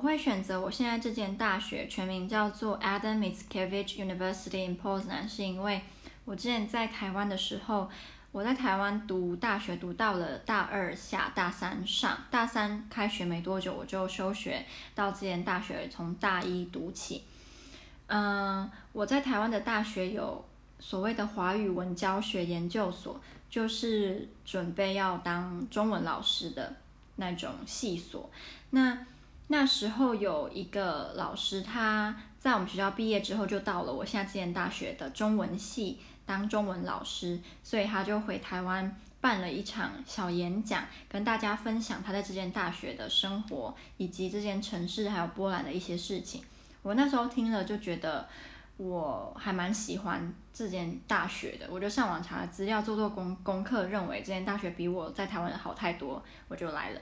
我会选择我现在这间大学，全名叫做 Adam Mickiewicz University in Poznan，是因为我之前在台湾的时候，我在台湾读大学，读到了大二下，大三上，大三开学没多久，我就休学到这间大学，从大一读起。嗯，我在台湾的大学有所谓的华语文教学研究所，就是准备要当中文老师的那种系所。那那时候有一个老师，他在我们学校毕业之后，就到了我现在这间大学的中文系当中文老师，所以他就回台湾办了一场小演讲，跟大家分享他在这间大学的生活，以及这间城市还有波兰的一些事情。我那时候听了就觉得我还蛮喜欢这间大学的，我就上网查资料，做做功功课，认为这间大学比我在台湾的好太多，我就来了。